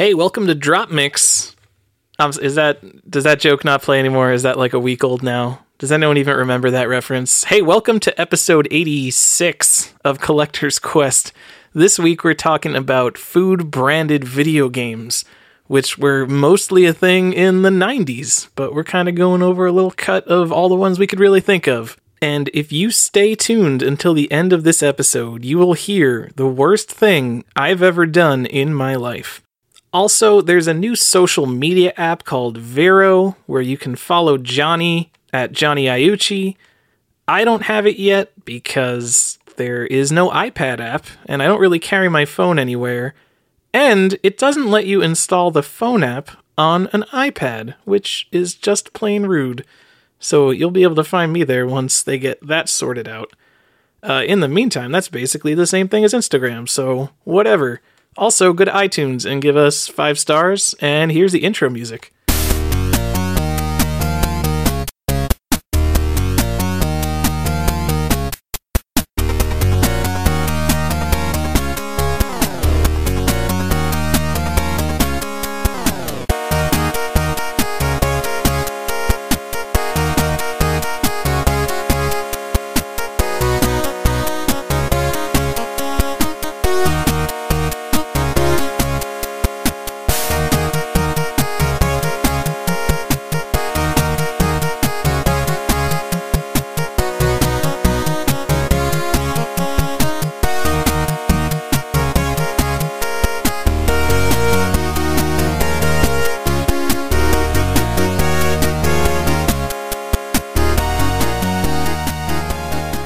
Hey, welcome to Drop Mix. Is that does that joke not play anymore? Is that like a week old now? Does anyone even remember that reference? Hey, welcome to episode 86 of Collector's Quest. This week we're talking about food branded video games, which were mostly a thing in the 90s, but we're kind of going over a little cut of all the ones we could really think of. And if you stay tuned until the end of this episode, you will hear the worst thing I've ever done in my life. Also, there's a new social media app called Vero where you can follow Johnny at Johnny Iucci. I don't have it yet because there is no iPad app and I don't really carry my phone anywhere. And it doesn't let you install the phone app on an iPad, which is just plain rude. So you'll be able to find me there once they get that sorted out. Uh, in the meantime, that's basically the same thing as Instagram, so whatever. Also, go to iTunes and give us five stars, and here's the intro music.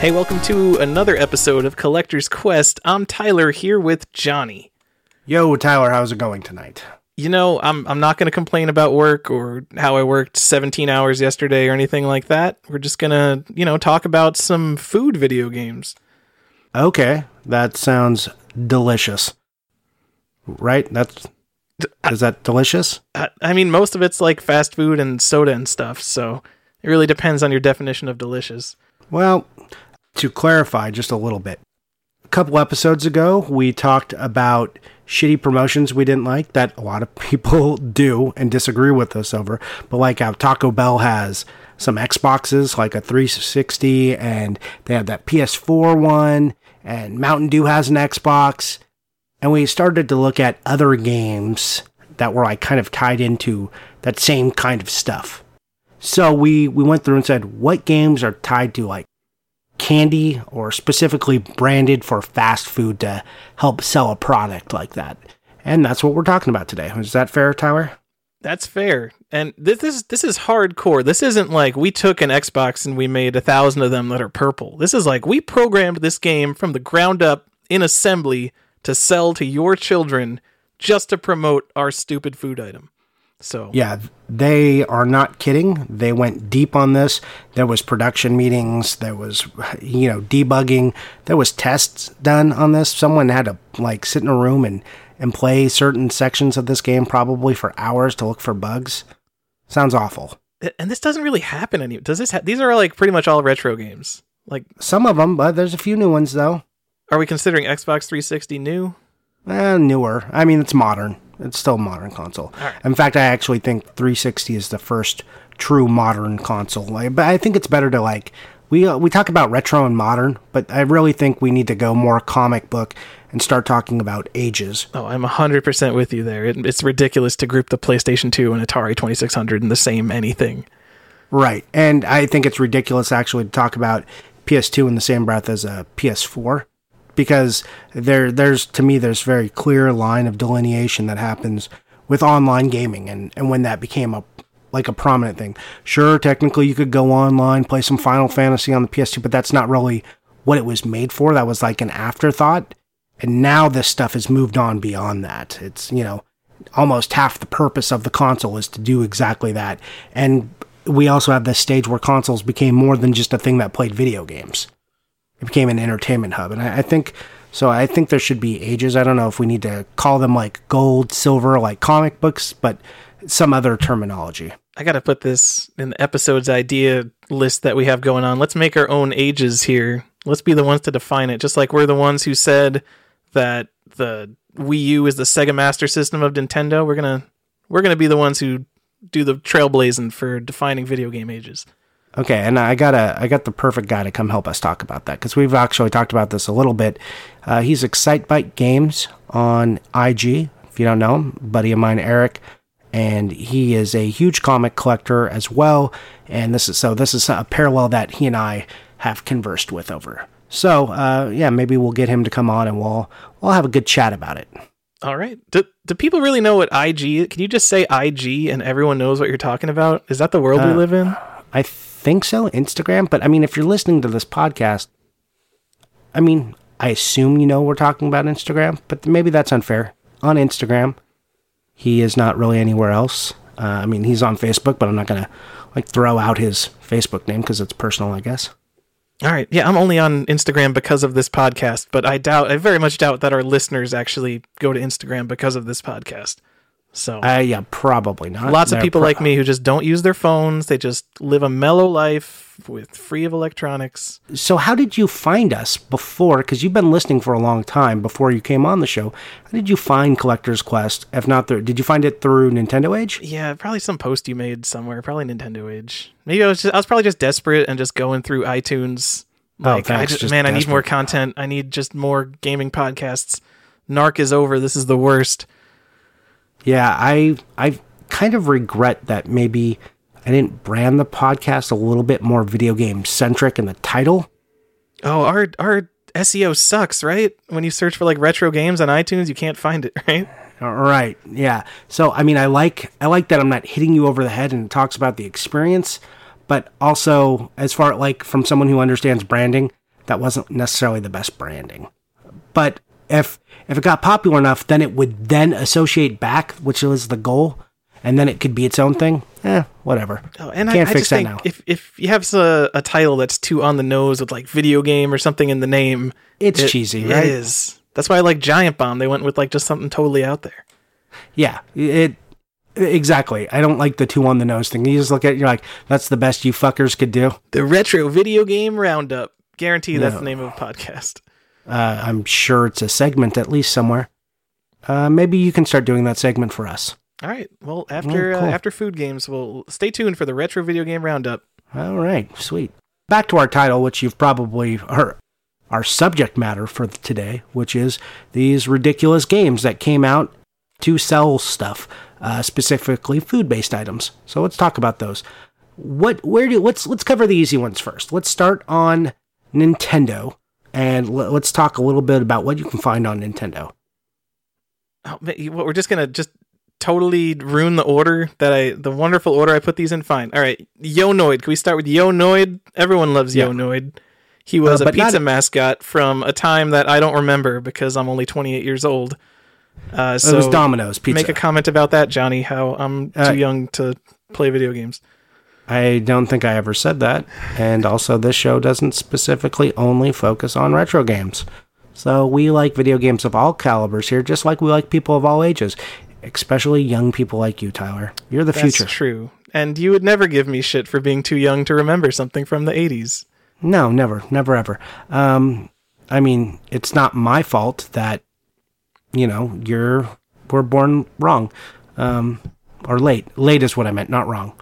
Hey, welcome to another episode of Collector's Quest. I'm Tyler here with Johnny. Yo, Tyler, how's it going tonight? You know, I'm I'm not going to complain about work or how I worked 17 hours yesterday or anything like that. We're just going to, you know, talk about some food video games. Okay, that sounds delicious. Right? That's is that delicious? I, I mean, most of it's like fast food and soda and stuff, so it really depends on your definition of delicious. Well, to clarify just a little bit. A couple episodes ago, we talked about shitty promotions we didn't like that a lot of people do and disagree with us over. But like how Taco Bell has some Xboxes, like a 360, and they have that PS4 one, and Mountain Dew has an Xbox. And we started to look at other games that were like kind of tied into that same kind of stuff. So we, we went through and said, what games are tied to like candy or specifically branded for fast food to help sell a product like that. And that's what we're talking about today. Is that fair, Tyler? That's fair. And this is this is hardcore. This isn't like we took an Xbox and we made a thousand of them that are purple. This is like we programmed this game from the ground up in assembly to sell to your children just to promote our stupid food item. So yeah, they are not kidding. They went deep on this. There was production meetings. There was you know debugging. There was tests done on this. Someone had to like sit in a room and and play certain sections of this game probably for hours to look for bugs. Sounds awful. And this doesn't really happen any. Does this? Ha- these are like pretty much all retro games. Like some of them, but there's a few new ones though. Are we considering Xbox 360 new? Eh, newer. I mean, it's modern. It's still a modern console. Right. In fact, I actually think 360 is the first true modern console. Like, but I think it's better to like we uh, we talk about retro and modern, but I really think we need to go more comic book and start talking about ages. Oh, I'm 100% with you there. It, it's ridiculous to group the PlayStation 2 and Atari 2600 in the same anything. Right. And I think it's ridiculous actually to talk about PS2 in the same breath as a PS4 because there there's to me there's very clear line of delineation that happens with online gaming and, and when that became a like a prominent thing. Sure, technically you could go online, play some Final Fantasy on the PS2, but that's not really what it was made for. That was like an afterthought. And now this stuff has moved on beyond that. It's, you know, almost half the purpose of the console is to do exactly that. And we also have this stage where consoles became more than just a thing that played video games. It became an entertainment hub. And I, I think so I think there should be ages. I don't know if we need to call them like gold, silver, like comic books, but some other terminology. I got to put this in the episode's idea list that we have going on. Let's make our own ages here. Let's be the ones to define it, just like we're the ones who said that the Wii U is the Sega Master System of Nintendo. We're gonna we're gonna be the ones who do the trailblazing for defining video game ages. Okay, and I got a I got the perfect guy to come help us talk about that because we've actually talked about this a little bit. Uh, he's Excitebike Games on IG. If you don't know him, buddy of mine, Eric, and he is a huge comic collector as well. And this is so this is a parallel that he and I have conversed with over. So uh, yeah, maybe we'll get him to come on and we'll we'll have a good chat about it. All right. Do, do people really know what IG? Can you just say IG and everyone knows what you're talking about? Is that the world we Uh, live in? I think so, Instagram. But I mean, if you're listening to this podcast, I mean, I assume you know we're talking about Instagram, but maybe that's unfair. On Instagram, he is not really anywhere else. Uh, I mean, he's on Facebook, but I'm not gonna like throw out his Facebook name because it's personal, I guess. All right. Yeah, I'm only on Instagram because of this podcast, but I doubt, I very much doubt that our listeners actually go to Instagram because of this podcast. So Uh, yeah, probably not. lots of They're people pro- like me who just don't use their phones. They just live a mellow life with free of electronics. So, how did you find us before? Because you've been listening for a long time before you came on the show. How did you find Collector's Quest? If not, through, did you find it through Nintendo Age? Yeah, probably some post you made somewhere, probably Nintendo Age. Maybe I was just, I was probably just desperate and just going through iTunes. Oh, Like, I just, just man, I need more content. I need just more gaming podcasts. Narc is over. This is the worst. Yeah, I I kind of regret that maybe I didn't brand the podcast a little bit more video game centric in the title. Oh, our our SEO sucks, right? When you search for like retro games on iTunes, you can't find it, right? All right, yeah. So I mean, I like I like that I'm not hitting you over the head and it talks about the experience, but also as far like from someone who understands branding, that wasn't necessarily the best branding. But if if it got popular enough, then it would then associate back, which was the goal, and then it could be its own thing. Eh, whatever. Oh, and Can't I, I fix just that think now. if if you have a, a title that's too on the nose with like video game or something in the name, It's it- cheesy, It right? is. That's why I like Giant Bomb. They went with like just something totally out there. Yeah, it exactly. I don't like the two on the nose thing. You just look at it, you're like, that's the best you fuckers could do. The Retro Video Game Roundup. Guarantee that's No. the name of a podcast. Uh, I'm sure it's a segment at least somewhere. Uh, maybe you can start doing that segment for us. All right. Well, after Oh, cool. uh, after food games, we'll stay tuned for the Retro Video Game Roundup. All right, sweet. Back to our title, which you've probably heard. Our subject matter for today, which is these ridiculous games that came out to sell stuff, uh, specifically food-based items. So let's talk about those. What, where do let's let's cover the easy ones first. Let's start on Nintendo, and l- let's talk a little bit about what you can find on Nintendo. Oh, what, we're just gonna just totally ruin the order that I the wonderful order I put these in. Fine. All right. Yonoid. Can we start with Yonoid? Everyone loves Yeah. Yonoid. He was Uh, a but not- pizza mascot from a time that I don't remember because I'm only 28 years old. Uh, so it was Domino's Pizza. make a comment about that, Johnny. How I'm too Uh, young to play video games. I don't think I ever said that. And also, this show doesn't specifically only focus on retro games. So, we like video games of all calibers here, just like we like people of all ages, especially young people like you, Tyler. You're the That's future. true. And you would never give me shit for being too young to remember something from the 80s. No, never, never, ever. Um, I mean, it's not my fault that, you know, you're, we're born wrong. Um, or late. Late is what I meant, not wrong.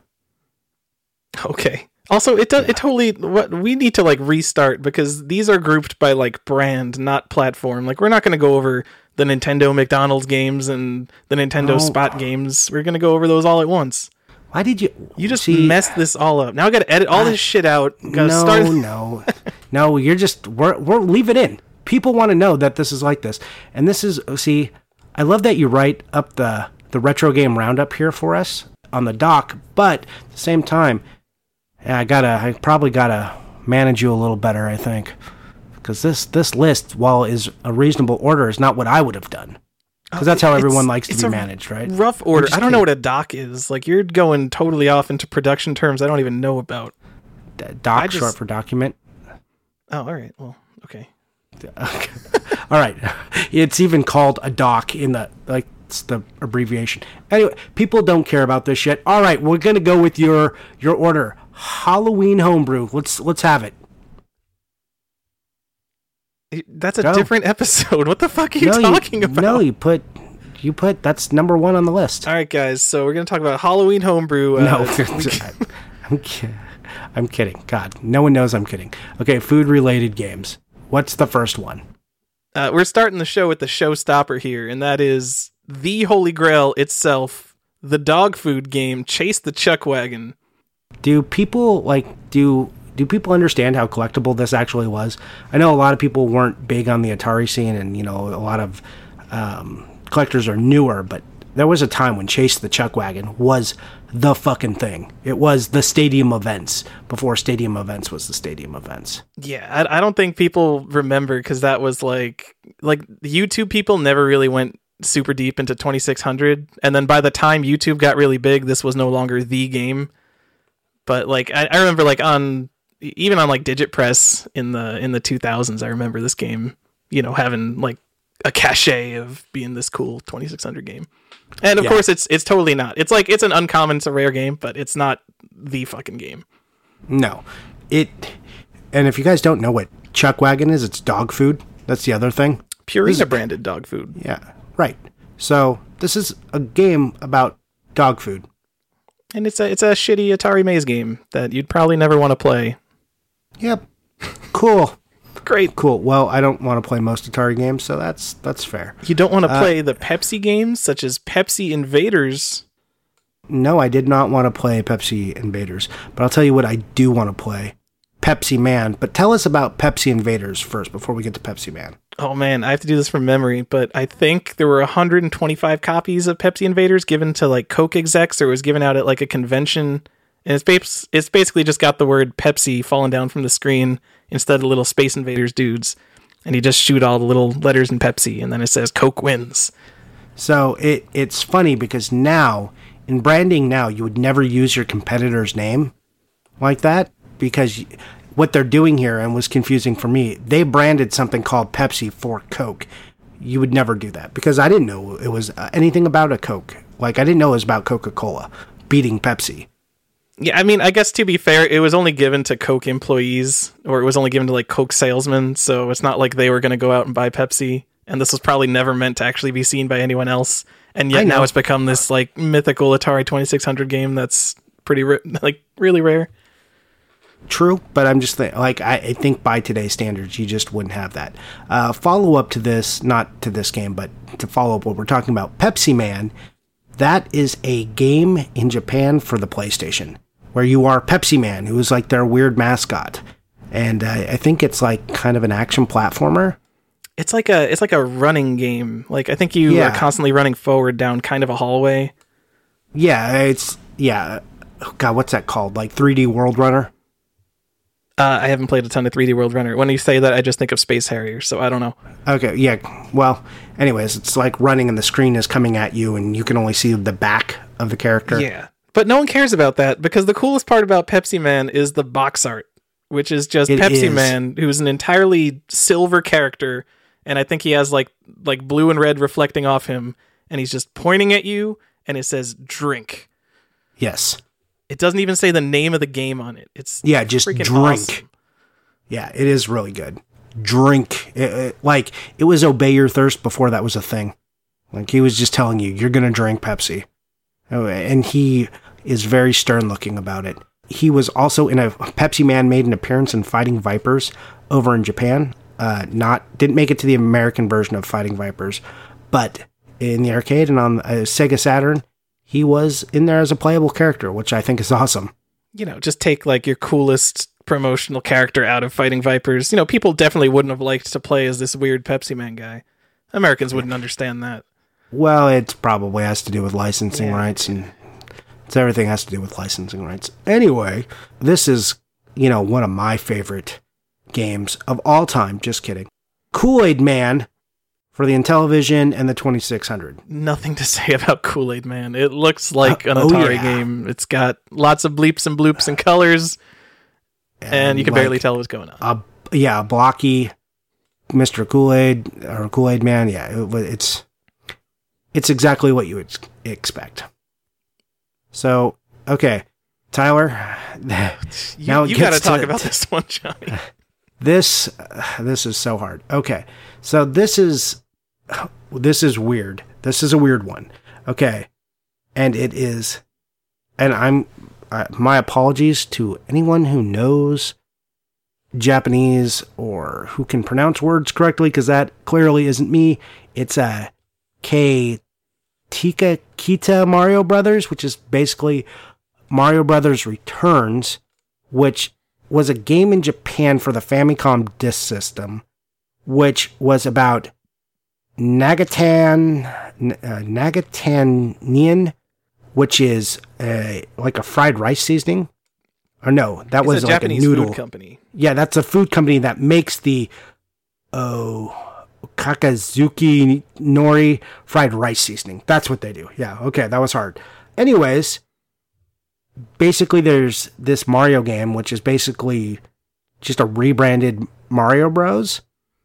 Okay. Also, it does. It totally. What we need to like restart because these are grouped by like brand, not platform. Like we're not going to go over the Nintendo McDonald's games and the Nintendo. Spot games. We're going to go over those all at once. Why did you? You just see, messed this all up. Now I got to edit all this shit out. No, start. no, no. You're just we're we're leave it in. People want to know that this is like this, and this is oh, see. I love that you write up the the retro game roundup here for us on the doc, but at the same time, yeah, I gotta I probably gotta manage you a little better. I think because this this list, while is a reasonable order, is not what I would have done. Because that's how It's- everyone likes to it's be managed, right? Rough order. I don't know what a doc is. Like you're going totally off into production terms I don't even know about. Doc just- short for document. Oh, all right. Well, okay. All right. It's even called a doc in the like it's the abbreviation. Anyway, people don't care about this shit. All right, we're gonna go with your your order. Halloween homebrew. Let's let's have it. That's a Go. different episode. What the fuck are you no, talking you, about? No, you put you put that's number one on the list. All right, guys. So we're gonna talk about Halloween homebrew. Uh, no, I'm kidding. I'm kidding. God, no one knows I'm kidding. Okay, food related games. What's the first one? Uh, we're starting the show with the showstopper here, and that is the Holy Grail itself, the dog food game, Chase the Chuck Wagon. Do people like do do people understand how collectible this actually was? I know a lot of people weren't big on the Atari scene, and you know a lot of um, collectors are newer, but there was a time when Chase the Chuck Wagon was the fucking thing. It was the stadium events before stadium events was the stadium events. Yeah, I, I don't think people remember because that was like like YouTube people never really went super deep into 2600, and then by the time YouTube got really big, this was no longer the game. But like I, I remember like on even on like Digit Press in the in the 2000s, I remember this game, you know, having like a cachet of being this cool 2600 game. And of Yeah. course, it's it's totally not. It's like it's an uncommon, it's a rare game, but it's not the fucking game. No, it. And if you guys don't know what Chuck Wagon is, it's dog food. That's the other thing. Purina branded dog food. Yeah, right. So this is a game about dog food. And it's a it's a shitty Atari Maze game that you'd probably never want to play. Yep. Cool. Great. Cool. Well, I don't want to play most Atari games, so that's that's fair. You don't want to uh, play the Pepsi games such as Pepsi Invaders. No, I did not want to play Pepsi Invaders, but I'll tell you what I do want to play. Pepsi Man. But tell us about Pepsi Invaders first before we get to Pepsi Man. Oh man, I have to do this from memory, but I think there were 125 copies of Pepsi Invaders given to like Coke execs, or it was given out at like a convention. And it's it's basically just got the word Pepsi falling down from the screen instead of little Space Invaders dudes, and you just shoot all the little letters in Pepsi, and then it says Coke wins. So it it's funny because now in branding now you would never use your competitor's name like that because what they're doing here and was confusing for me. They branded something called Pepsi for Coke. You would never do that because I didn't know it was uh, anything about a Coke. Like I didn't know it was about Coca-Cola beating Pepsi. Yeah, I mean, I guess to be fair, it was only given to Coke employees, or it was only given to like Coke salesmen, so it's not like they were going to go out and buy Pepsi. And this was probably never meant to actually be seen by anyone else. And yet now it's become this like mythical Atari Twenty Six Hundred game that's pretty like really rare. True, but I'm just th- like I, I think by today's standards, you just wouldn't have that. Uh, follow up to this, not to this game, but to follow up what we're talking about, Pepsi Man. That is a game in Japan for the PlayStation, where you are Pepsi Man, who is like their weird mascot, and uh, I think it's like kind of an action platformer. It's like a it's like a running game. Like I think you Yeah. are constantly running forward down kind of a hallway. Yeah, it's yeah. oh, God, what's that called? Like 3D World Runner. Uh, I haven't played a ton of 3D World Runner. When you say that, I just think of Space Harrier. So I don't know. Okay, yeah. Well, anyways, it's like running and the screen is coming at you, and you can only see the back of the character. Yeah. But no one cares about that because the coolest part about Pepsi Man is the box art, which is just It Pepsi is. Man, who's an entirely silver character, and I think he has like like blue and red reflecting off him, and he's just pointing at you, and it says drink. Yes. It doesn't even say the name of the game on it. It's Yeah, just drink. awesome. Yeah, it is really good. Drink. It- it- like, it was Obey Your Thirst before that was a thing. Like, he was just telling you, you're going to drink Pepsi. Oh, and he is very stern looking about it. He was also in a Pepsi Man made an appearance in Fighting Vipers over in Japan. Uh, not didn't make it to the American version of Fighting Vipers, but in the arcade and on uh, Sega Saturn, he was in there as a playable character, which I think is awesome. You know, just take like your coolest promotional character out of Fighting Vipers. You know, people definitely wouldn't have liked to play as this weird Pepsi Man guy. Americans wouldn't understand that. Well, it probably has to do with licensing Yeah. rights, and it's everything has to do with licensing rights. Anyway, this is you know one of my favorite games of all time. Just kidding. Kool Aid Man for the Intellivision and the 2600. nothing to say about Kool Aid Man. It looks like an Uh, oh, Atari yeah. game. It's got lots of bleeps and bloops and colors, and, you can barely tell what's going on. A yeah, a blocky Mr. Kool Aid or Kool Aid Man. Yeah, it, it's it's exactly what you would expect. So okay, Tyler. You, now you got to talk about this one, Johnny. This this is so hard. Okay. So this is this is weird. This is a weird one. Okay. And it is and I'm uh, my apologies to anyone who knows Japanese or who can pronounce words correctly cuz that clearly isn't me. It's a K Tika Kita Mario Brothers, which is basically Mario Brothers Returns, which was a game in Japan for the Famicom disk system, which was about Nagatan uh, Nagatanien, which is a, like a fried rice seasoning. Or no, that It's was a like Japanese a noodle food company. yeah, that's a food company that makes the oh Kakazuki Nori fried rice seasoning. That's what they do. Yeah, okay, that was hard. Anyways, basically there's this Mario game which is basically just a rebranded Mario Bros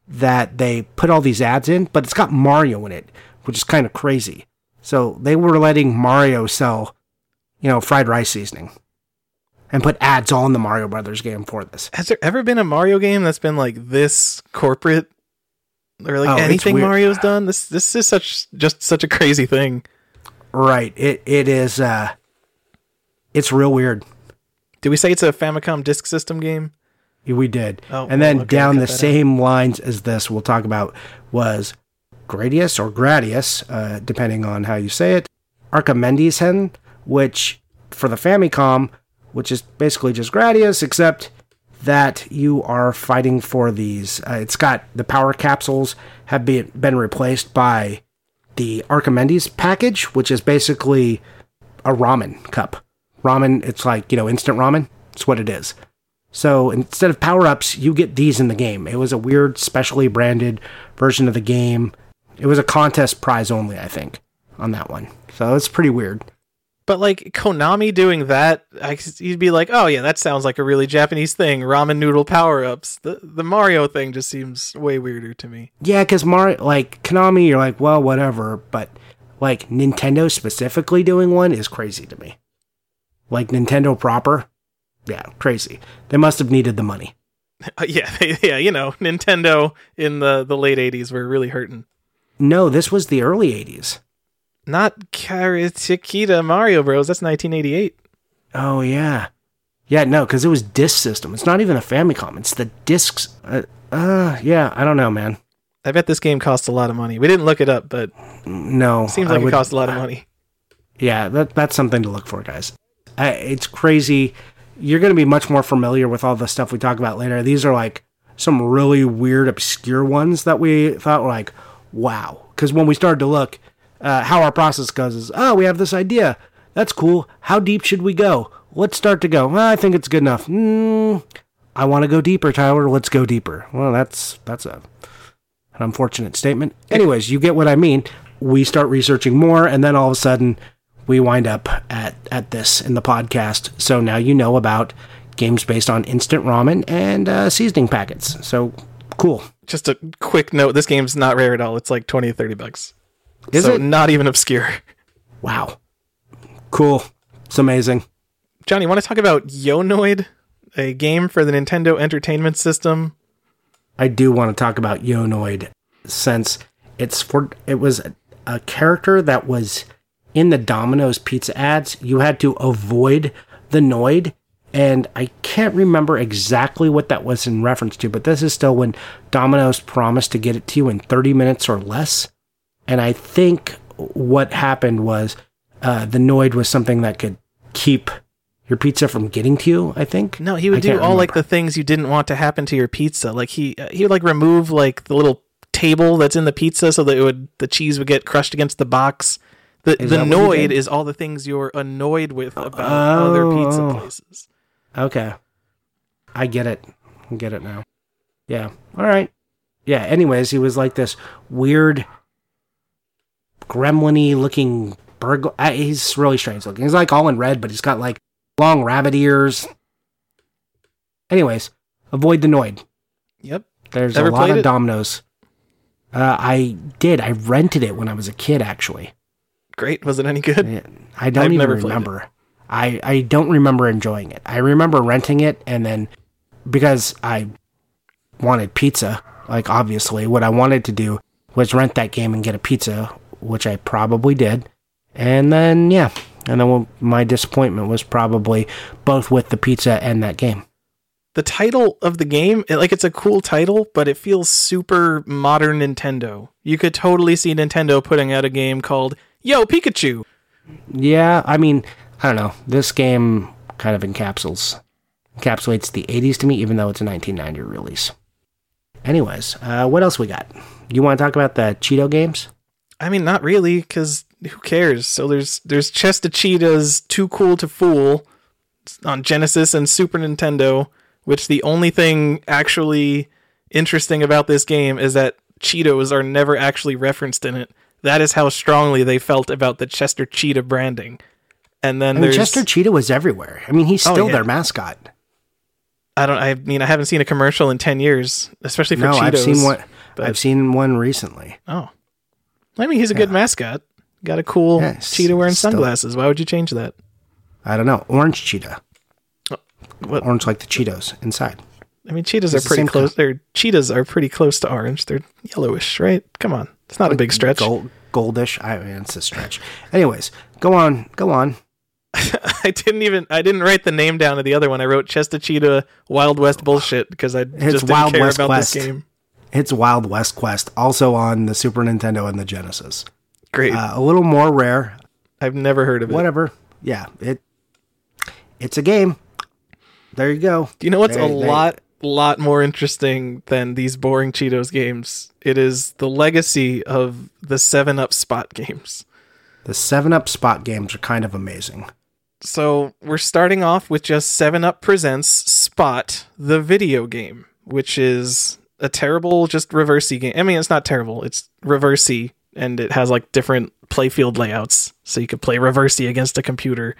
that they put all these ads in, but it's got Mario in it, which is kind of crazy. So they were letting Mario sell, you know, fried rice seasoning and put ads on the Mario Brothers game for this. Has there ever been a Mario game that's been like this corporate or like Oh, anything. Mario's done? This this is such just such a crazy thing. Right. It it is uh it's real weird. Did we say it's a Famicom Disk System game? We did. Oh, and then well, okay, down the that out. same lines as this we'll talk about was Gradius or Gradius, uh, depending on how you say it. Archimedes Hen, which for the Famicom, which is basically just Gradius, except that you are fighting for these. Uh, it's got the power capsules have been been replaced by the Archimedes package, which is basically a ramen cup. Ramen, it's like, you know, instant ramen. It's what it is. So instead of power ups, you get these in the game. It was a weird, specially branded version of the game. It was a contest prize only, I think, on that one. So it's pretty weird. But like Konami doing that, I, you'd be like, oh yeah, that sounds like a really Japanese thing. Ramen noodle power ups. The the Mario thing just seems way weirder to me. Yeah, because Mario, like Konami, you're like, well, whatever. But like Nintendo specifically doing one is crazy to me. Like Nintendo proper, yeah, crazy. They must have needed the money. Uh, yeah, yeah, you know, Nintendo in the the late '80s were really hurting. No, this was the early '80s. Not Karatakita Mario Bros. That's 1988. Oh yeah, yeah. No, because it was disc system. It's not even a Famicom. It's the discs. Uh, uh, yeah. I don't know, man. I bet this game cost a lot of money. We didn't look it up, but No, seems I like it would- cost a lot of money. Yeah, that that's something to look for, guys. I, it's crazy. You're going to be much more familiar with all the stuff we talk about later. These are like some really weird, obscure ones that we thought were like, wow. Because when we started to look, uh, how our process goes is, oh, we have this idea. That's cool. How deep should we go? Let's start to go. Well, I think it's good enough. Mm, I want to go deeper, Tyler. Let's go deeper. Well, that's that's a an unfortunate statement. Anyways, you get what I mean. We start researching more, and then all of a sudden, we wind up at at this in the podcast. So now you know about games based on instant ramen and uh, seasoning packets. So cool. Just a quick note: this game's not rare at all. It's like 20 or 30 bucks. Is so it? not even obscure. Wow. Cool. It's amazing. Johnny, want to talk about Yonoid, a game for the Nintendo Entertainment System? I do want to talk about Yonoid since it's for it was a, a character that was in the Domino's pizza ads. You had to avoid the Noid, and I can't remember exactly what that was in reference to, but this is still when Domino's promised to get it to you in 30 minutes or less. And I think what happened was uh, the Noid was something that could keep your pizza from getting to you. I think. No, he would I do all like the things you didn't want to happen to your pizza. Like he uh, he would like remove like the little table that's in the pizza so that it would the cheese would get crushed against the box. The Is the noid is all the things you're annoyed with about other pizza Oh. places. Okay. I get it. I get it now. Yeah. All right. Yeah. Anyways, he was like this weird, gremlin looking burglar. Uh, he's really strange looking. He's like all in red, but he's got like long rabbit ears. Anyways, avoid the Noid. Yep. There's Ever a lot of it? dominoes. Uh, I did. I rented it when I was a kid, actually. Great. Was it any good? I don't I've even remember. I, I don't remember enjoying it. I remember renting it and then because I wanted pizza. Like obviously, what I wanted to do was rent that game and get a pizza, which I probably did. And then yeah, and then my disappointment was probably both with the pizza and that game. The title of the game, it, like it's a cool title, but it feels super modern Nintendo. You could totally see Nintendo putting out a game called Yo Pikachu. Yeah, I mean, I don't know. This game kind of encapsulates encapsulates the 80s to me, even though it's a 1990 release. Anyways, uh, what else we got? You want to talk about the Cheeto games? I mean, not really, because who cares? So there's there's Chester Cheetah's, Too Cool to Fool, on Genesis and Super Nintendo. Which the only thing actually interesting about this game is that Cheetos are never actually referenced in it. That is how strongly they felt about the Chester Cheetah branding. And then I mean, Chester Cheetah was everywhere. I mean, he's Oh, still yeah. their mascot. I don't. I mean, I haven't seen a commercial in ten years, especially for no, Cheetos. I've seen one. but- I've seen one recently. Oh, I mean, he's a good mascot. Got a cool Yeah, cheetah wearing still- sunglasses. Why would you change that? I don't know. Orange cheetah. What? Orange like the Cheetos inside. I mean, cheetahs are It's the pretty close. They're cheetahs are pretty close to orange. They're yellowish, right? Come on, it's not a big stretch. Gold, goldish. I mean, it's a stretch. Anyways, go on. Go on. I didn't even. I didn't write the name down of the other one. I wrote Chester Cheetah Wild West bullshit because I just didn't Wild care West about Quest. this game. It's Wild West Quest, also on the Super Nintendo and the Genesis. Great. Uh, a little more rare. I've never heard of it. Whatever. Yeah, it. It's a game. There you go. Do you know what's They- a they- lot, lot more interesting than these boring Cheetos games? It is the legacy of the Seven Up Spot games. The Seven Up spot games are kind of amazing. So we're starting off with just Seven Up presents Spot, the video game, which is a terrible, just reversi game. I mean, it's not terrible; it's reversi, and it has like different playfield layouts, so you could play reversi against a computer.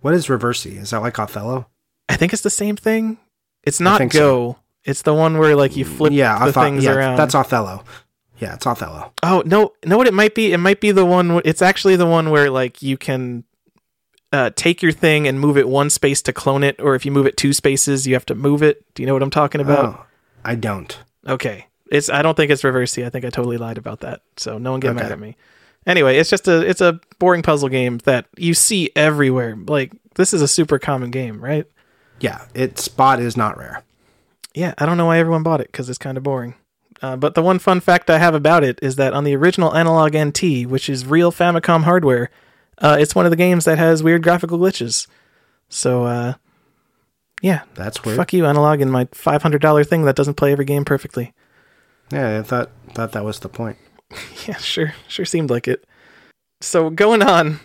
What is Reversi? Is that like Othello? I think it's the same thing. It's not Go. It's the one where like you flip yeah, the thought. things Yeah, around. that's Othello. Yeah, it's Othello. Oh no, no! what it might be? It might be the one. It's actually the one where like you can uh, take your thing and move it one space to clone it, or if you move it two spaces, you have to move it. Do you know what I'm talking about? Oh, I don't. Okay, it's. I don't think it's reversi. I think I totally lied about that. So no one get mad at me. Anyway, it's just a it's a boring puzzle game that you see everywhere. Like this is a super common game, right? Yeah, its spot is not rare. Yeah, I don't know why everyone bought it because it's kind of boring. Uh, but the one fun fact I have about it is that on the original Analogue Nt, which is real Famicom hardware, uh, it's one of the games that has weird graphical glitches. So, uh, yeah, That's weird. fuck you, Analog, and my five hundred dollar thing that doesn't play every game perfectly. Yeah, I thought thought that was the point. Yeah, sure, sure seemed like it. So going on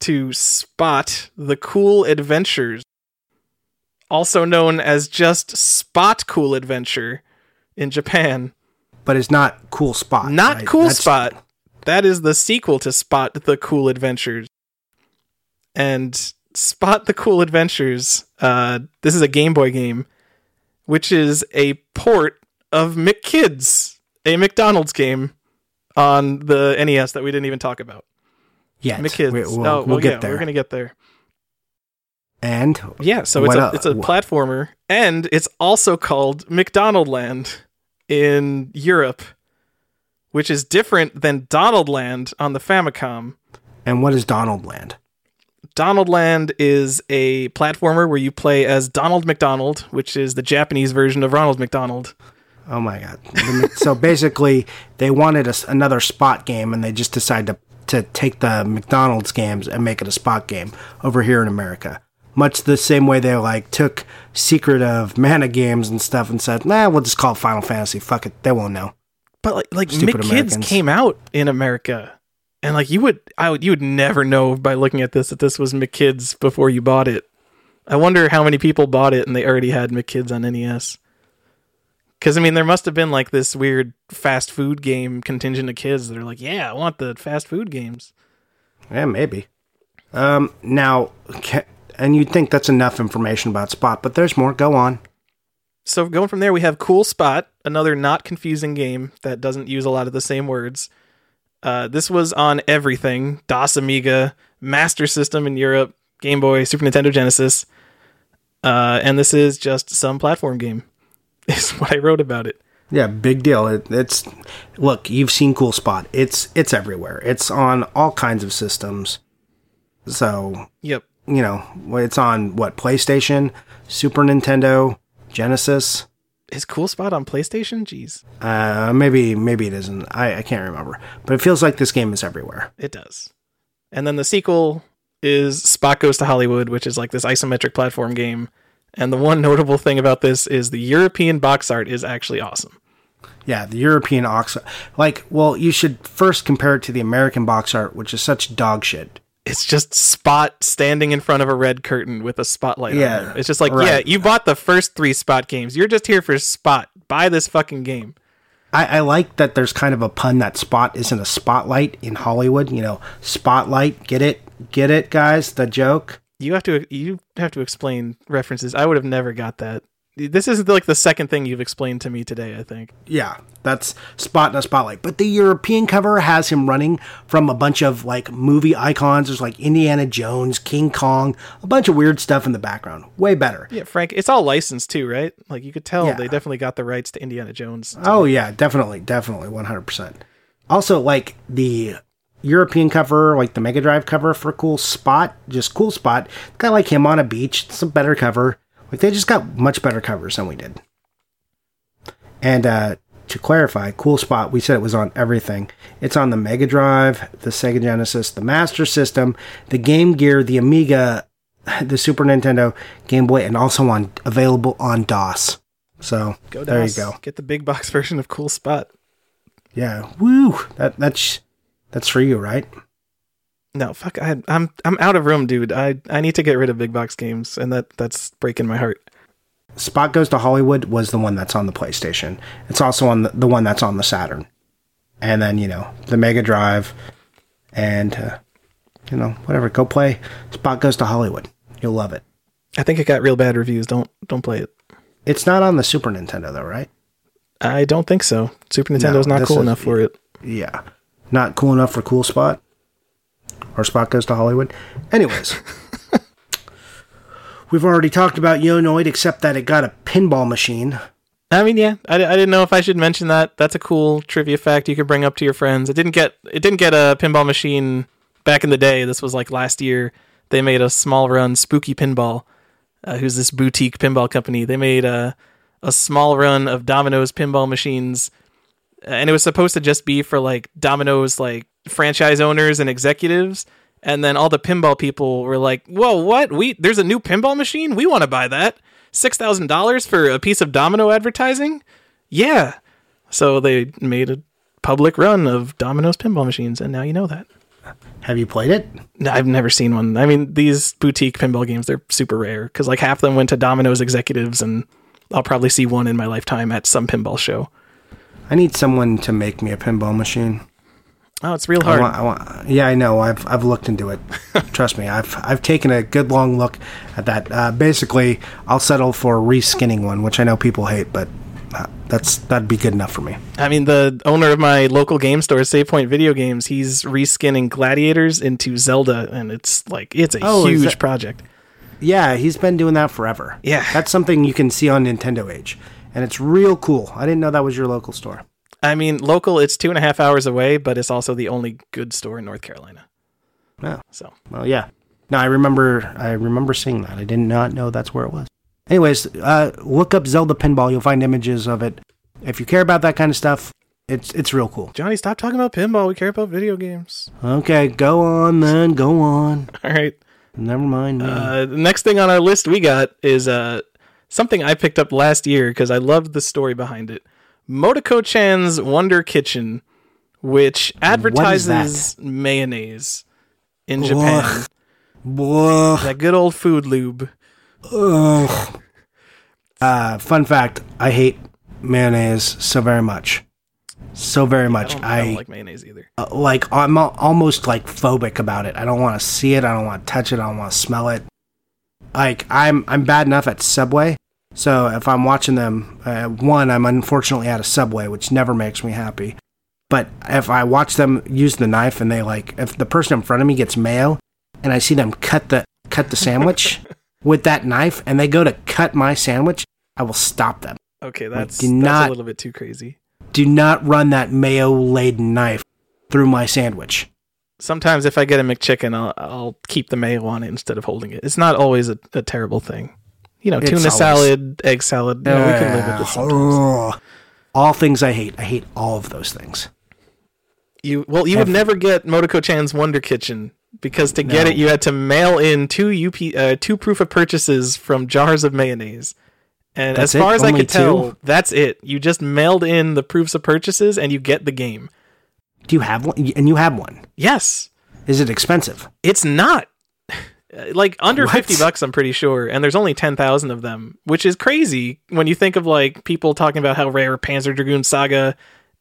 to Spot the Cool Adventures, also known as just Spot Cool Adventure in Japan. But it's not cool spot. Not right? Cool That's- Spot. That is the sequel to Spot the Cool Adventures. And Spot the Cool Adventures, uh, this is a Game Boy game, which is a port of McKids, a McDonald's game on the NES that we didn't even talk about. Yet. McKids. We, will oh, we'll well, get yeah, there. we're gonna get there. And Yeah, so it's What a it's a platformer, and it's also called McDonald Land in Europe, which is different than Donald Land on the Famicom. and what is Donald Land? Donald Land is a platformer where you play as Donald McDonald, which is the Japanese version of Ronald McDonald. Oh my god! So basically, they wanted a another spot game, and they just decided to to take the McDonald's games and make it a spot game over here in America. Much the same way they like took Secret of Mana games and stuff and said, "Nah, we'll just call it Final Fantasy. Fuck it, they won't know." But like like Stupid McKids Americans. came out in America. And like you would I would you would never know by looking at this that this was McKids before you bought it. I wonder how many people bought it and they already had McKids on NES. Cuz I mean there must have been like this weird fast food game contingent of kids that are like, "Yeah, I want the fast food games." Yeah, maybe. Um, now, ca- and you'd think that's enough information about Spot, but there's more. Go on. So going from there, we have Cool Spot, another not confusing game that doesn't use a lot of the same words. Uh, this was on everything: DOS, Amiga, Master System in Europe, Game Boy, Super Nintendo, Genesis, uh, and this is just some platform game. is what I wrote about it. Yeah, big deal. It, it's look, you've seen Cool Spot. It's it's everywhere. It's on all kinds of systems. So Yep. You know, it's on what PlayStation, Super Nintendo, Genesis. Is Cool Spot on PlayStation? Jeez, Uh, maybe maybe it isn't. I, I can't remember, but it feels like this game is everywhere. it does. And then the sequel is Spot Goes to Hollywood, which is like this isometric platform game. And the one notable thing about this is the European box art is actually awesome. Yeah, the European ox. Like, well, you should first compare it to the American box art, which is such dog shit. It's just Spot standing in front of a red curtain with a spotlight Yeah, on. It's just like, right. yeah, you bought the first three Spot games. You're just here for Spot. Buy this fucking game. I, I like that there's kind of a pun that Spot isn't a spotlight in Hollywood. You know, spotlight. Get it? Get it, guys? The joke. You have to you have to explain references. I would have never got that. This is like the second thing you've explained to me today, I think. Yeah, that's Spot in a spotlight. But the European cover has him running from a bunch of like movie icons. There's like Indiana Jones, King Kong, a bunch of weird stuff in the background. Way better. Yeah, Frank, it's all licensed too, right? Like you could tell Yeah. they definitely got the rights to Indiana Jones. Oh yeah, definitely, definitely, one hundred percent. Also, like the European cover, like the Mega Drive cover for Cool Spot, just Cool Spot. Guy like him on a beach, it's a better cover. Like they just got much better covers than we did. And uh, to clarify, Cool Spot, we said it was on everything. It's on the Mega Drive, the Sega Genesis, the Master System, the Game Gear, the Amiga, the Super Nintendo, Game Boy, and also on available on DOS. So Go there you go. Get the big box version of Cool Spot. Yeah, woo! That that's that's for you, right? No, fuck. I, I'm I'm out of room, dude. I I need to get rid of big box games, and that that's breaking my heart. Spot Goes to Hollywood was the one that's on the PlayStation. It's also on the, the one that's on the Saturn, and then you know the Mega Drive, and uh, you know whatever. Go play Spot Goes to Hollywood. You'll love it. I think it got real bad reviews. Don't don't play it. It's not on the Super Nintendo though, right? I don't think so. Super Nintendo's not cool is- enough for it. Yeah, not cool enough for Cool Spot or Spot Goes to Hollywood. Anyways. We've already talked about Yonoid, except that it got a pinball machine. I mean, yeah, I, I didn't know if I should mention that. That's a cool trivia fact you could bring up to your friends. It didn't get it didn't get a pinball machine back in the day. This was like last year. They made a small run Spooky Pinball, uh, who's this boutique pinball company. They made a a small run of Domino's pinball machines, and it was supposed to just be for like Domino's like franchise owners and executives. And then all the pinball people were like, "Whoa, what? We there's a new pinball machine? We want to buy that. Six thousand dollars for a piece of Domino advertising? Yeah." So they made a public run of Domino's pinball machines, and now you know that. Have you played it? No, I've never seen one. I mean, these boutique pinball games, they're super rare because like half of them went to Domino's executives, and I'll probably see one in my lifetime at some pinball show. I need someone to make me a pinball machine. Oh, it's real I hard. want, I want, yeah, I know. I've I've looked into it. Trust me, I've I've taken a good long look at that. Uh, basically, I'll settle for a reskinning one, which I know people hate, but uh, that's that'd be good enough for me. I mean, the owner of my local game store, Save Point Video Games, he's reskinning gladiators into Zelda, and it's like it's a Oh, huge that- project. Yeah, he's been doing that forever. Yeah. that's something you can see on Nintendo Age, and it's real cool. I didn't know that was your local store. I mean, local, it's two and a half hours away, but it's also the only good store in North Carolina. Oh. So Well, yeah. No, I remember. I remember seeing that. I did not know that's where it was. Anyways, uh, look up Zelda Pinball. You'll find images of it. If you care about that kind of stuff, it's it's real cool. Johnny, stop talking about pinball. We care about video games. Okay, go on then. Go on. All right. Never mind me. Uh, the next thing on our list we got is uh, something I picked up last year because I loved the story behind it. Motoko Chan's Wonder Kitchen, which advertises mayonnaise in Japan. Ugh. That good old food lube. Ugh. Uh, fun fact: I hate mayonnaise so very much, so very I much. don't, I I, don't like mayonnaise either. uh, like I'm al- almost like phobic about it. I don't want to see it. I don't want to touch it. I don't want to smell it. Like I'm I'm bad enough at Subway. So if I'm watching them, uh, one I'm unfortunately at a Subway, which never makes me happy. But if I watch them use the knife and they like, if the person in front of me gets mayo, and I see them cut the cut the sandwich with that knife, and they go to cut my sandwich, I will stop them. Okay, that's, do that's not- a little bit too crazy. Do not run that mayo laden knife through my sandwich. Sometimes if I get a McChicken, I'll, I'll keep the mayo on it instead of holding it. It's not always a, a terrible thing. You know, It's tuna always- salad, egg salad. Know, we can live with it sometimes. All things I hate. I hate all of those things. You well, you would never get Motoko Chan's Wonder Kitchen because to get No. it, you had to mail in two UP uh, two proof of purchases from jars of mayonnaise. And That's as far it? as I Only could tell, that's it. You just mailed in the proofs of purchases and you get the game. Do you have one? And you have one. Yes, Is it expensive? it's not Uh, like under What? 50 bucks i'm pretty sure and there's only 10,000 of them which is crazy when you think of like people talking about how rare panzer dragoon saga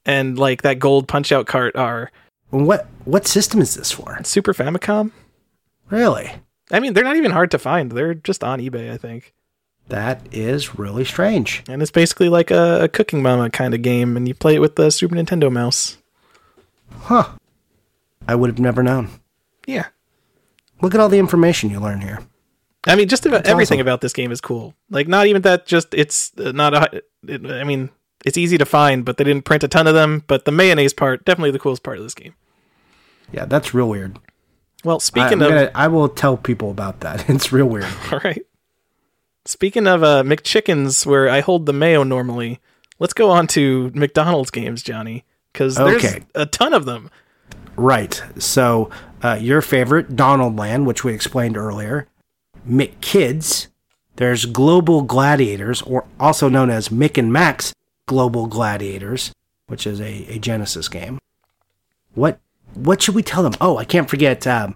and like that gold punch out cart are What what system is this for? super famicom Really? i mean they're not even hard to find they're just on ebay i think That is really strange. and it's basically like a, a cooking mama kind of game and you play it with the super nintendo mouse Huh. I would have never known. yeah Look at all the information you learn here. I mean, just about That's everything awesome. about this game is cool. Like, not even that. Just it's uh, not a. It, I mean, it's easy to find, but they didn't print a ton of them. But the mayonnaise part, definitely the coolest part of this game. Yeah, that's real weird. Well, speaking I'm of, gonna- I will tell people about that. It's real weird. all right. Speaking of uh, McChickens, where I hold the mayo normally, let's go on to McDonald's games, Johnny, because there's Okay. a ton of them. Right. So, uh, your favorite, Donald Land, which we explained earlier, McKids, there's Global Gladiators, or also known as Mick and Max Global Gladiators, which is a, a Genesis game. What what should we tell them? Oh, I can't forget um,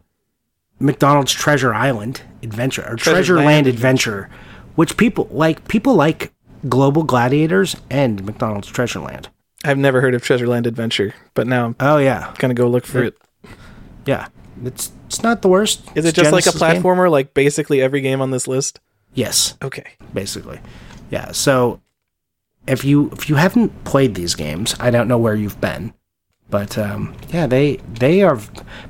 McDonald's Treasure Island Adventure or Treasure Treasure Land Land Adventure, which people like. People like Global Gladiators and McDonald's Treasure Land. I've never heard of Treasure Land Adventure, but now I'm Oh yeah, gonna go look for it. Yeah. It's it's not the worst. Is It's it just like a Genesis game. platformer, like basically every game on this list? Yes, Okay. basically. Yeah. So if you if you haven't played these games, I don't know where you've been, but um, yeah, they they are.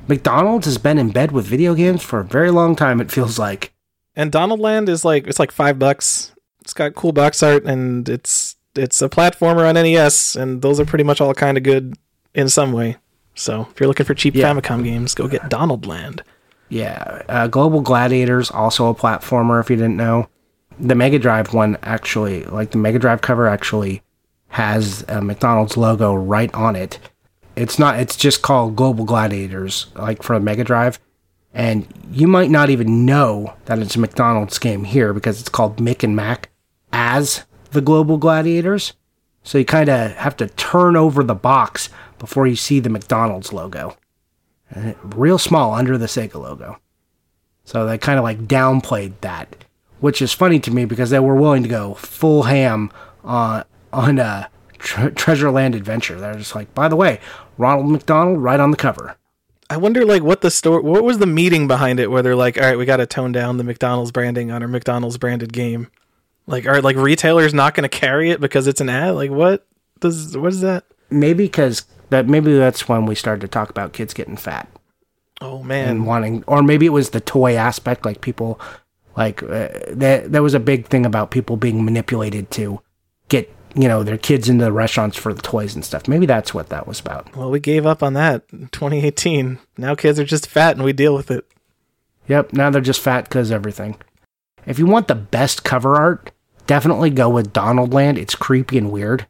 McDonald's has been in bed with video games for a very long time. It feels like. And Donald Land is like it's like five bucks. It's got cool box art and it's it's a platformer on NES, and those are pretty much all kind of good in some way. So if you're looking for cheap Yeah. Famicom games, go get Donald Land. Yeah, uh, Global Gladiators also a platformer. If you didn't know, the Mega Drive one actually, like the Mega Drive cover, actually has a McDonald's logo right on it. It's not. It's just called Global Gladiators, like for the Mega Drive, and you might not even know that it's a McDonald's game here because it's called Mick and Mack as the Global Gladiators. So you kind of have to turn over the box before you see the McDonald's logo real small under the Sega logo. So they kind of like downplayed that, which is funny to me because they were willing to go full ham on on uh, tre- Treasure Land Adventure. They're just like, by the way, Ronald McDonald right on the cover. I wonder like what the store what was the meeting behind it where they're like, all right, we got to tone down the McDonald's branding on our McDonald's branded game. Like, are like retailers not going to carry it because it's an ad? Like, what does what is that? Maybe because that maybe that's when we started to talk about kids getting fat Oh and man, wanting, or maybe it was the toy aspect, like people like uh, that. There was a big thing about people being manipulated to get you know their kids into the restaurants for the toys and stuff. Maybe that's what that was about. well, we gave up on that in 2018. Now kids are just fat and we deal with it. Yep, now they're just fat because everything. If you want the best cover art, definitely go with Donald Land. It's creepy and weird.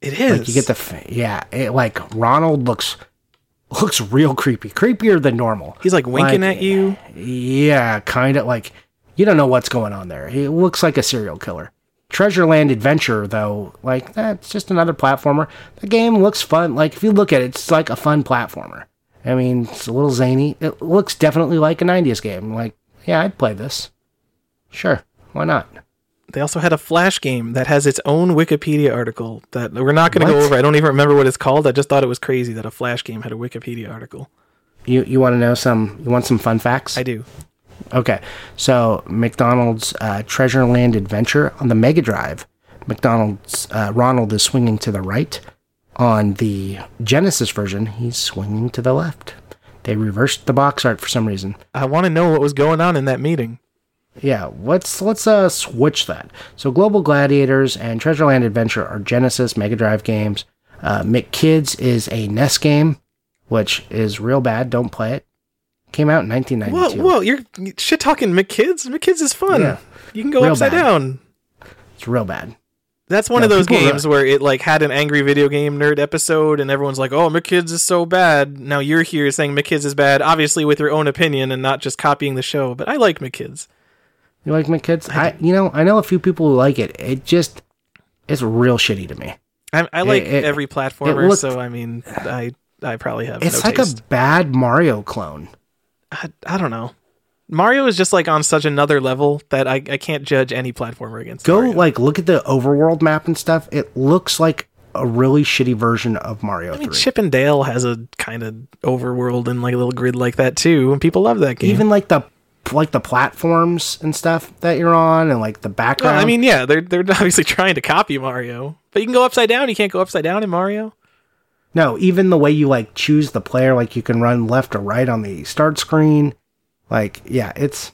It is. Like you get the yeah, it, like Ronald looks looks real creepy, creepier than normal. He's like winking Like, at you. Yeah, kind of like you don't know what's going on there. He looks like a serial killer. Treasure Land Adventure, though, like that's just another platformer. The game looks fun. Like if you look at it, it's like a fun platformer. I mean, it's a little zany. It looks definitely like a '90s game. Like, yeah, I'd play this. Sure, why not? They also had a Flash game that has its own Wikipedia article that we're not going to go over. I don't even remember what it's called. I just thought it was crazy that a Flash game had a Wikipedia article. You you want to know some? You want some fun facts? I do. Okay, so McDonald's uh, Treasure Land Adventure on the Mega Drive, McDonald's uh, Ronald is swinging to the right. On the Genesis version, he's swinging to the left. They reversed the box art for some reason. I want to know what was going on in that meeting. Yeah, let's let's uh switch that. So Global Gladiators and Treasure Land Adventure are Genesis Mega Drive games. Uh, McKids is a NES game, which is real bad. Don't play it. Came out in Whoa, 1992. whoa, whoa! you're shit talking McKids? McKids is fun. Yeah. You can go Real upside bad. down. It's real bad. That's one Yeah, of those people are- games where it like had an angry video game nerd episode and everyone's like, "Oh, McKids is so bad." Now you're here saying McKids is bad, obviously with your own opinion and not just copying the show, but I like McKids. You like McKids? I you know I know a few people who like it. It just it's real shitty to me. I, I like It- it- every platformer, looked- so I mean, I I probably have It's no like taste. a bad Mario clone. I I don't know. Mario is just like on such another level that I, I can't judge any platformer against. Go Mario. like look at the overworld map and stuff. It looks like a really shitty version of Mario I mean, 3. Chip and Dale has a kind of overworld and like a little grid like that too, and people love that game. Even like the like the platforms and stuff that you're on and like the Well, background. I mean, yeah, they're they're obviously trying to copy Mario, but you can go upside down. You can't go upside down in Mario. no, even the way you like choose the player, like you can run left or right on the start screen. Like, yeah, it's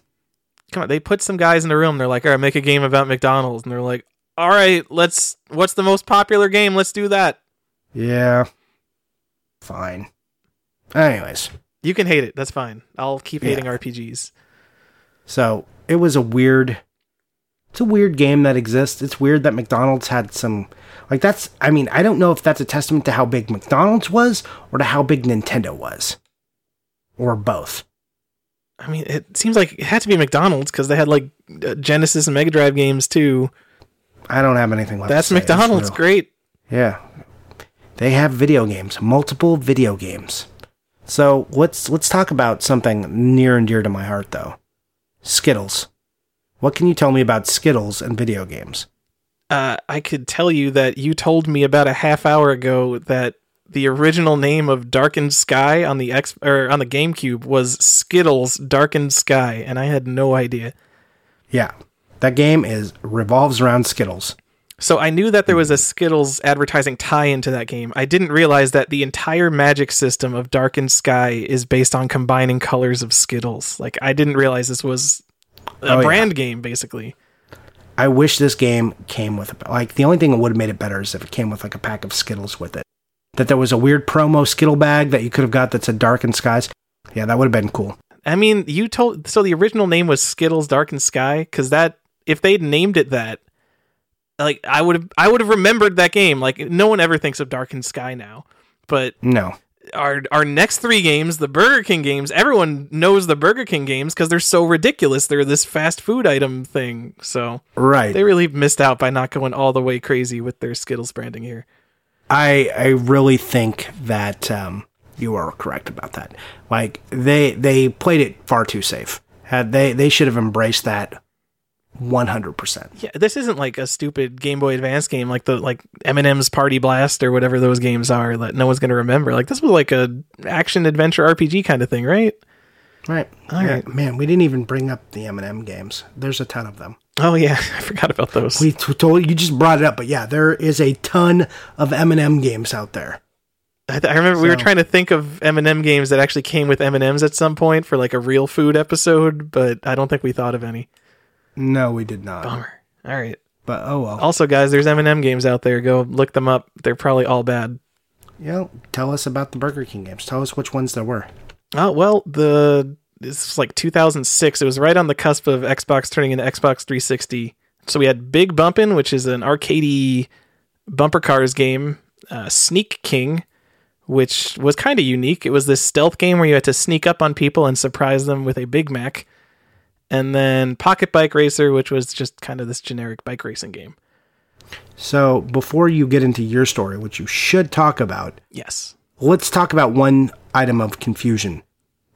Come on, they put some guys in a room. They're like, "All right, make a game about McDonald's," and they're like, "All right, let's. What's the most popular game? Let's do that." yeah, fine. Anyways, You can hate it. That's fine. I'll keep Yeah. hating RPGs. So it was a weird. It's a weird game that exists. It's weird that McDonald's had some. Like that's. I mean, I don't know if that's a testament to how big McDonald's was or to how big Nintendo was, or both. I mean, it seems like it had to be McDonald's because they had like uh, Genesis and Mega Drive games too. I don't have anything left. That's. McDonald's. Great. Yeah, they have video games, multiple video games. So let's let's talk about something near and dear to my heart, though. Skittles. What can you tell me about Skittles and video games? Uh, I could tell you that you told me about a half hour ago that the original name of Darkened Skye on the X or on the GameCube was Skittles Darkened Skye, and I had no idea. Yeah, that game is revolves around Skittles. So I knew that there was a hmm. Skittles advertising tie into that game. I didn't realize that the entire magic system of Darkened Skye is based on combining colors of Skittles. Like I didn't realize this was a Oh, yeah. brand game basically. I wish this game came with like the only thing that would have made it better is if it came with like a pack of Skittles with it. That there was a weird promo Skittle bag that you could have got that said Darkened Skies. Yeah, that would have been cool. I mean, you told so the original name was Skittles Darkened Skye because that if they'd named it that, like I would have I would have remembered that game. Like no one ever thinks of Darkened Skye now, but No, our our next three games, the Burger King games, everyone knows the Burger King games because they're so ridiculous. They're this fast food item thing. So right. they really missed out by not going all the way crazy with their Skittles branding here. I I really think that um, you are correct about that. Like they they played it far too safe. Had they they should have embraced that one hundred percent. Yeah, this isn't like a stupid Game Boy Advance game like the like M&M's Party Blast or whatever those games are that no one's gonna remember. Like this was like a action adventure RPG kind of thing, right? Right. All Yeah, right. man. We didn't even bring up the M&M games. There's a ton of them. Oh yeah, I forgot about those. We t- told you just brought it up, but yeah, there is a ton of M&M games out there. I, th- I remember we were trying to think of M&M games that actually came with M&Ms at some point for like a real food episode, but I don't think we thought of any. No, we did not. Bummer. All right. But oh well. Also, guys, there's M&M games out there. Go look them up. They're probably all bad. Know, tell us about the Burger King games. Tell us which ones there were. Oh well, the this was like 2006. It was right on the cusp of Xbox turning into Xbox 360. So we had Big Bumpin', which is an arcadey bumper cars game. Uh, Sneak King, which was kind of unique. It was this stealth game where you had to sneak up on people and surprise them with a Big Mac. And then Pocket Bike Racer, which was just kind of this generic bike racing game. So before you get into your story, which you should talk about, Yes. let's talk about one item of confusion.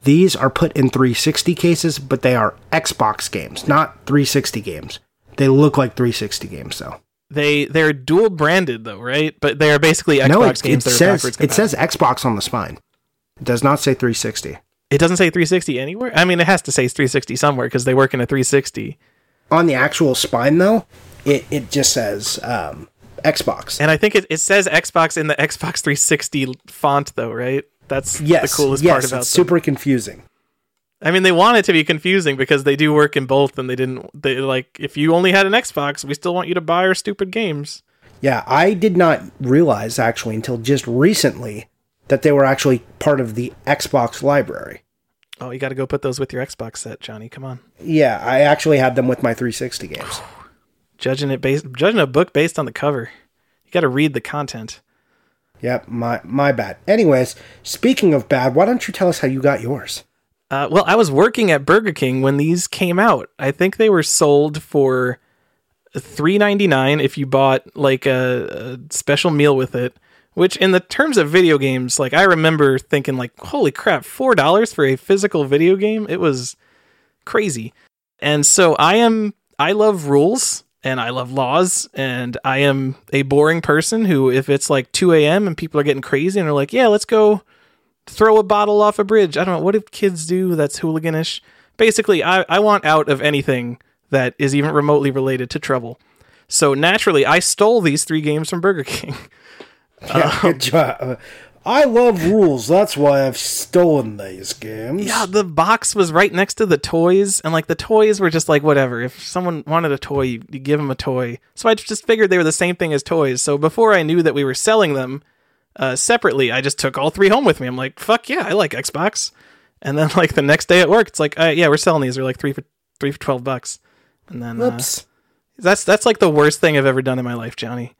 These are put in 360 cases, but they are Xbox games, not 360 games. They look like 360 games, though. They they're dual branded though, right? But they are basically Xbox no, it, games it says it says. Xbox on the spine. It does not say 360. It doesn't say 360 anywhere. I mean, it has to say 360 somewhere because they work in a 360. On the actual spine, though, it, it just says um, Xbox. And I think it, it says Xbox in the Xbox 360 font though, right? That's yes, the coolest yes, part about it's them. super confusing. I mean, they want it to be confusing because they do work in both, and they didn't. They like if you only had an Xbox, we still want you to buy our stupid games. Yeah, I did not realize actually until just recently that they were actually part of the Xbox library. Oh, you got to go put those with your Xbox set, Johnny. Come on. Yeah, I actually had them with my 360 games. Judging it based, judging a book based on the cover, you got to read the content. Yep, my my bad. Anyways, speaking of bad, why don't you tell us how you got yours? Uh, well, I was working at Burger King when these came out. I think they were sold for three ninety nine if you bought like a, a special meal with it. Which, in the terms of video games, like I remember thinking, like, holy crap, four dollars for a physical video game? It was crazy. And so I am, I love rules and I love laws, and I am a boring person who, if it's like 2 a.m. and people are getting crazy and they're like, yeah, let's go throw a bottle off a bridge. I don't know. What do kids do that's hooliganish? Basically, I, I want out of anything that is even remotely related to trouble. So naturally, I stole these three games from Burger King. Yeah, good job. I love rules. That's why I've stolen these games. Yeah, the box was right next to the toys, and like the toys were just like whatever. If someone wanted a toy, you, you give them a toy. So I just figured they were the same thing as toys. So before I knew that we were selling them uh, separately, I just took all three home with me. I'm like, fuck yeah, I like Xbox. And then like the next day at work, it's like, uh, yeah, we're selling these. They're like three for three for twelve bucks. And then, uh, that's that's like the worst thing I've ever done in my life, Johnny.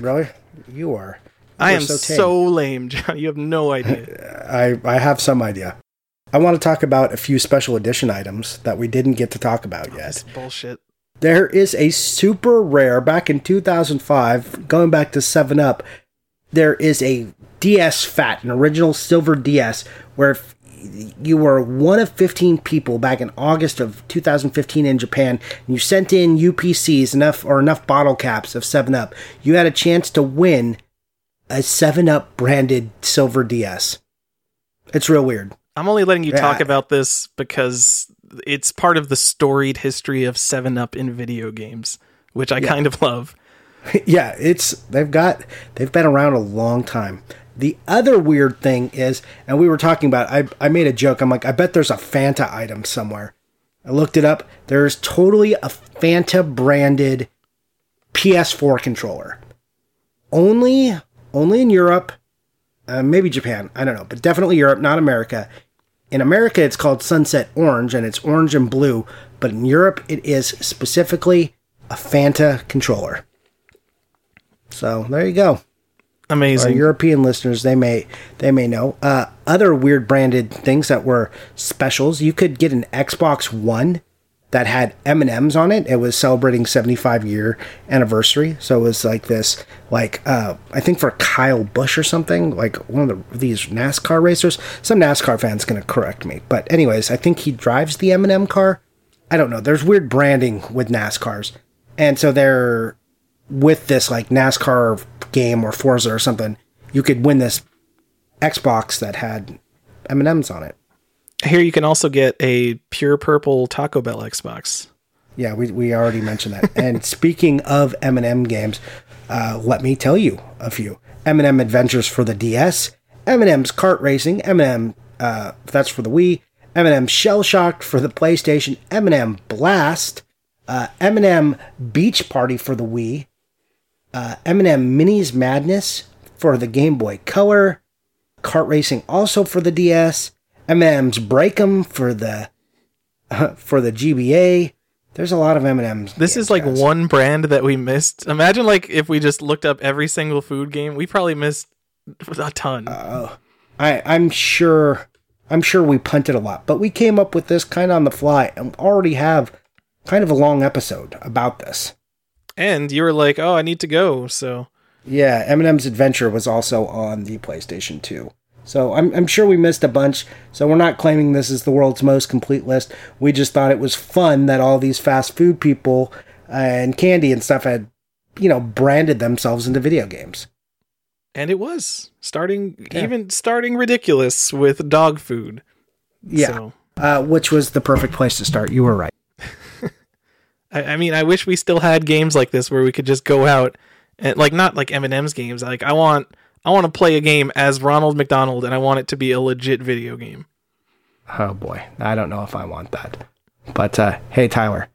Really? You are. I You am are so, lame, John. You have no idea. I I have some idea. I want to talk about a few special edition items that we didn't get to talk about oh, yet. It's bullshit. There is a super rare back in 2005, going back to 7 Up. There is a DS Fat, an original silver DS, where if you were one of 15 people back in August of 2015 in Japan, and you sent in UPCs enough or enough bottle caps of 7 Up, you had a chance to win a 7 Up branded silver DS. It's real weird. I'm only letting you Yeah. talk about this because it's part of the storied history of 7 Up in video games, which I kind of love. yeah, it's they've got they've been around a long time. The other weird thing is, and we were talking about, I I made a joke. I'm like, I bet there's a Fanta item somewhere. I looked it up. There's totally a Fanta branded PS4 controller. Only only in Europe, uh, maybe Japan. I don't know, but definitely Europe, not America. In America, it's called Sunset Orange, and it's orange and blue. But in Europe, it is specifically a Fanta controller. So there you go. Our Amazing. European listeners, they may they may know. Uh, other weird branded things that were specials. You could get an Xbox One that had M and M's on it. It was celebrating 75 year anniversary, so it was like this, like uh, I think for Kyle Busch or something, like one of the, these NASCAR racers. Some NASCAR fans gonna correct me, but anyways, I think he drives the M and M car. I don't know. There's weird branding with NASCARs, and so they're with this like NASCAR game or Forza or something, you could win this Xbox that had M and M's on it. Here you can also get a pure purple Taco Bell Xbox. Yeah, we, we already mentioned that. and speaking of M and M games, uh, let me tell you a few M and M Adventures for the DS, M and M's Kart Racing, M and M uh, that's for the Wii, M and M Shell Shocked for the PlayStation, M and M Blast, uh, M and M Beach Party for the Wii, uh, M and M Minis Madness for the Game Boy Color, Kart Racing also for the DS, M and M's Breakem for the for the GBA. There's a lot of M&Ms. This is like one brand that we missed. Imagine like if we just looked up every single food game, we probably missed a ton. I I'm sure I'm sure we punted a lot, but we came up with this kind of on the fly and already have kind of a long episode about this. And you were like, "Oh, I need to go." So, Yeah, M&M's Adventure was also on the PlayStation 2. So I'm, I'm sure we missed a bunch. So we're not claiming this is the world's most complete list. We just thought it was fun that all these fast food people and candy and stuff had, you know, branded themselves into video games. and it was starting even starting ridiculous with dog food. Yeah. So, Uh, which was the perfect place to start. You were right. I, I mean, I wish we still had games like this where we could just go out and like not like M&M's games. Like I want I want to play a game as Ronald McDonald and I want it to be a legit video game. Oh boy, I don't know if I want that. But uh, hey, Tyler,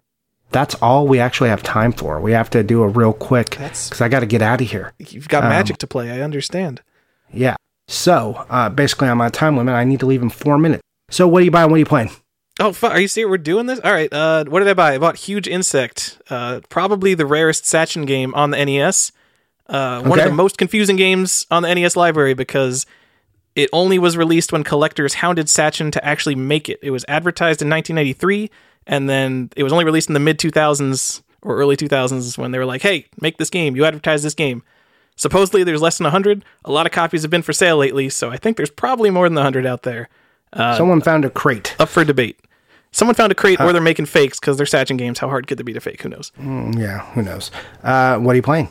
that's all we actually have time for. We have to do a real quick That's- because I got to get out of here. You've got magic to play. I understand. Yeah. So uh, basically, I'm on a time limit. I need to leave in four minutes. So what are you buying? What are you playing? Oh, fuck! are you serious? We're doing this? All right. Uh, what did I buy? I bought Huge Insect. Uh, probably the rarest Sachen game on the NES. Uh, one of the most confusing games on the NES library because it only was released when collectors hounded Sachen to actually make it. It was advertised in 1993, and then it was only released in the mid 2000s or early 2000s when they were like, "Hey, make this game. You advertise this game." Supposedly, there's less than 100. A lot of copies have been for sale lately, so I think there's probably more than 100 out there. Someone found a crate. Up for debate. Someone found a crate, or they're making fakes because they're Sachen games. How hard could they be to fake? Who knows? Mm, yeah, who knows? Uh, what are you playing?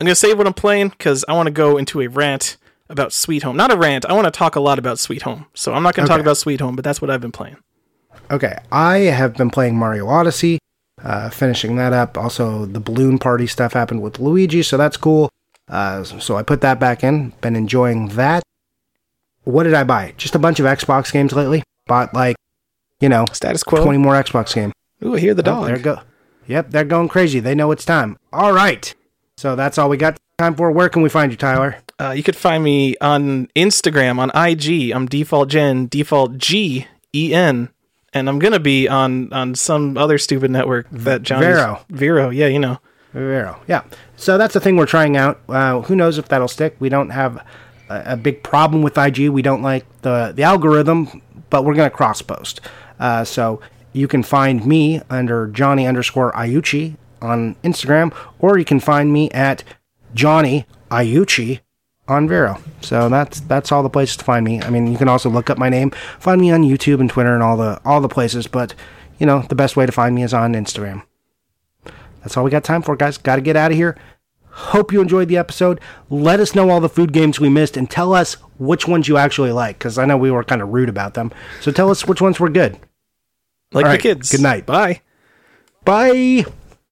I'm gonna save what I'm playing because I want to go into a rant about Sweet Home. Not a rant. I want to talk a lot about Sweet Home. So I'm not gonna talk about Sweet Home, but that's what I've been playing. Okay, I have been playing Mario Odyssey, uh, finishing that up. Also, the balloon party stuff happened with Luigi, so that's cool. Uh, so I put that back in. Been enjoying that. What did I buy? Just a bunch of Xbox games lately. Bought like, you know, Status quo. 20 more Xbox games. Ooh, I hear the Oh, dog. there go. Yep, they're going crazy. They know it's time. All right. So that's all we got time for. Where can we find you, Tyler? Uh, you could find me on Instagram on IG. I'm default Gen default G E N, and I'm gonna be on on some other stupid network that John Vero. Vero. Yeah, you know. Vero. Yeah. So that's the thing we're trying out. Uh, who knows if that'll stick? We don't have a, big problem with IG. We don't like the the algorithm, but we're gonna cross post. Uh, so you can find me under Johnny underscore Iucci on Instagram, or you can find me at Johnny Iucci on Vero. So that's that's all the places to find me. I mean, you can also look up my name, find me on YouTube and Twitter and all the all the places. But you know, the best way to find me is on Instagram. That's all we got time for, guys. Got to get out of here. Hope you enjoyed the episode. Let us know all the food games we missed and tell us which ones you actually like because I know we were kind of rude about them. So tell us which ones were good. Like All the right, kids. good night. Bye. Bye.